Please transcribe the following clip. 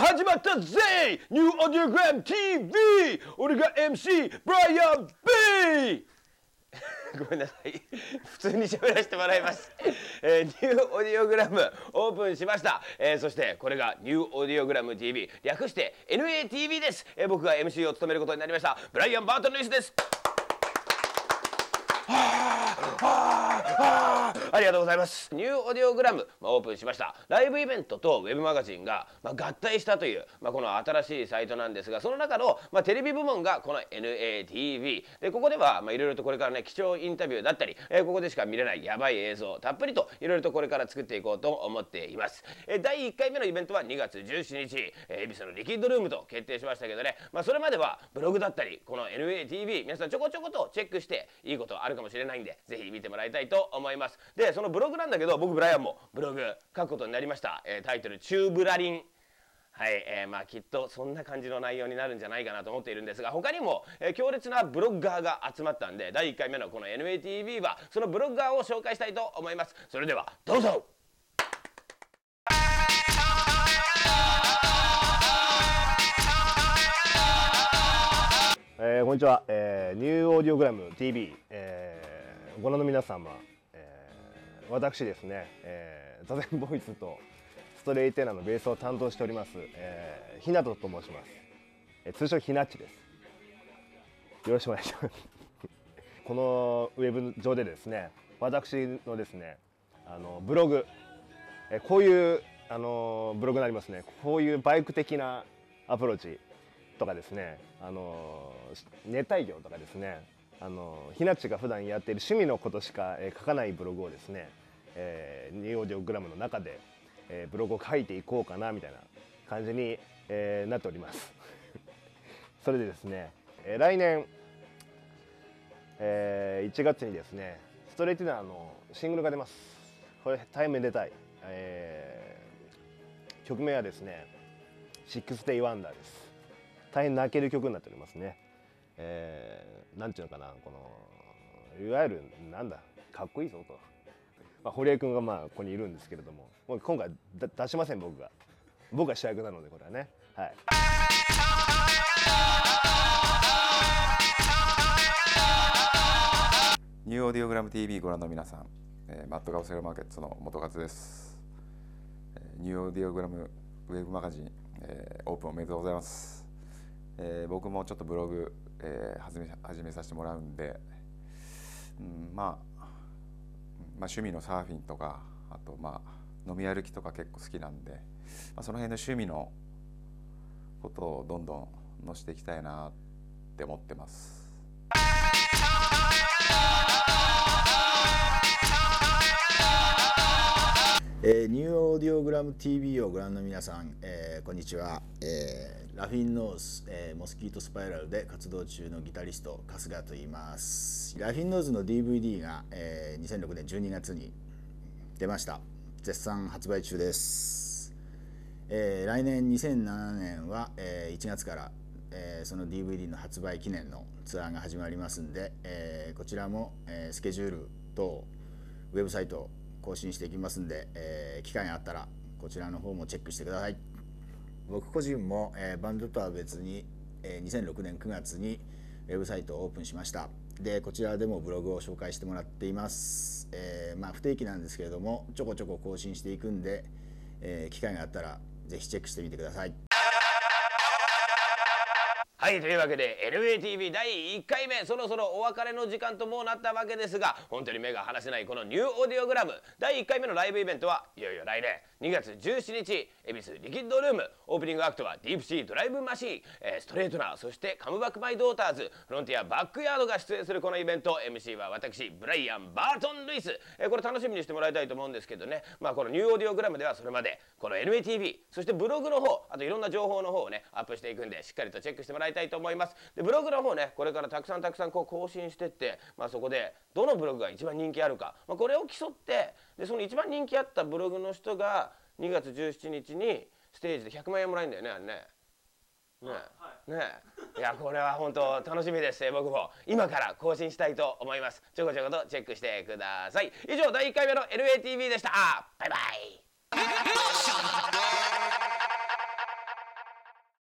始まったぜ!ニューオーディオグラム TV 俺が MC ブライアン B! ごめんなさい。普通に喋らせてもらいます、えー、ニューオーディオグラムオープンしました、えー、そしてこれがニューオーディオグラム TV 略して NATV です、えー、僕が MC を務めることになりました。ブライアン・バートン・ルイスですあ。ありがとうございます。ニューオーディオグラム、まあ、オープンしました。ライブイベントとウェブマガジンが、まあ、合体したという、まあ、この新しいサイトなんですがその中の、まあ、テレビ部門がこの NATV でここでは、いろいろとこれからね貴重インタビューだったり、えー、ここでしか見れないやばい映像たっぷりといろいろとこれから作っていこうと思っています、えー、第1回目のイベントは2月17日、恵比寿のリキッドルームと決定しましたけどね、まあ、それまではブログだったりこの NATV 皆さんちょこちょことチェックしていいことあるかもしれないんでぜひ見てもらいたいと思います。でそのブログなんだけど僕ブライアンもブログ書くことになりました、えー、タイトル「チューブラリン」はい、えー、まあきっとそんな感じの内容になるんじゃないかなと思っているんですが他にも、えー、強烈なブロッガーが集まったんで第1回目のこの NATV はそのブロッガーを紹介したいと思います。それではどうぞ。えー、こんにちは、えー、ニューオーディオグラム TV、えー、ご覧の皆様、私ですね、えー、ザゼンボイスとストレイテーナーのベースを担当しております、えー、ひなとと申します、えー、通称ひなっちです。よろしくお願いします。このウェブ上でですね私のですねあのブログ、えー、こういうあのブログになりますね。こういうバイク的なアプローチとかですねあの熱帯魚とかですねあのひなちが普段やっている趣味のことしか、え、書かないブログをですね、えー、ニューオーディオグラムの中で、えー、ブログを書いていこうかなみたいな感じに、えー、なっております。それでですね、えー、来年、えー、1月にですねストレイティナーのシングルが出ます。これ大変めでたい、えー、曲名はですね「Six Day Wonder です。大変泣ける曲になっておりますね。えー、なんていうのかなこのいわゆるなんだかっこいいぞと、まあ、堀江君がまあここにいるんですけれども。もう今回出しません僕が。僕が主役なのでこれはね。はい。ニューオーディオグラム TV ご覧の皆さん、えー、マットガオセルマーケットの元勝です、えー、ニューオーディオグラムウェブマガジン、えー、オープンおめでとうございます。えー、僕もちょっとブログ、えー、始め始めさせてもらうんで、うんまあ、まあ趣味のサーフィンとかあとまあ飲み歩きとか結構好きなんで、まあ、その辺の趣味のことをどんどん載せていきたいなって思ってます。えー、 New Audiogram TV をご覧の皆さん、えー、こんにちは、えー、ラフィンノーズ、えー、モスキートスパイラルで活動中のギタリスト春日と言います。ラフィンノーズの DVD が、えー、2006年12月に出ました。絶賛発売中です、えー、来年2007年は、えー、1月からえー、その DVD の発売記念のツアーが始まりますんで、えー、こちらも、えー、スケジュールとウェブサイト更新していきますんで、えー、機会があったらこちらの方もチェックしてください。僕個人も、えー、バンドとは別に、えー、2006年9月にウェブサイトをオープンしました。でこちらでもブログを紹介してもらっています、えー、まあ不定期なんですけれどもちょこちょこ更新していくんで、えー、機会があったらぜひチェックしてみてください。はいというわけで LATV 第1回目。そろそろお別れの時間ともうなったわけですが本当に目が離せないこのニューオーディオグラム。第1回目のライブイベントはいよいよ来年2月17日恵比寿リキッドルーム。オープニングアクトはディープシードライブマシーン、えー、ストレートナーそしてカムバックマイドーターズ。フロンティアバックヤードが出演するこのイベント。MC は私ブライアン・バートン・ルイス、えー、これ楽しみにしてもらいたいと思うんですけどね。まあこのニューオーディオグラムではそれまでこの NATV そしてブログの方あといろんな情報の方をねアップしていくんでしっかりとチェックしてもらいたいと思います。でブログの方ねこれからたくさんたくさんこう更新してって、まあ、そこでどのブログが一番人気あるか、まあ、これを競ってでその一番人気あったブログの人が2月17日にステージで100万円もらえるんだよねあれね。ね。え、ねえい。やこれは本当楽しみです僕も。今から更新したいと思います。ちょこちょことチェックしてください。以上第1回目の LATV でした。バイバイ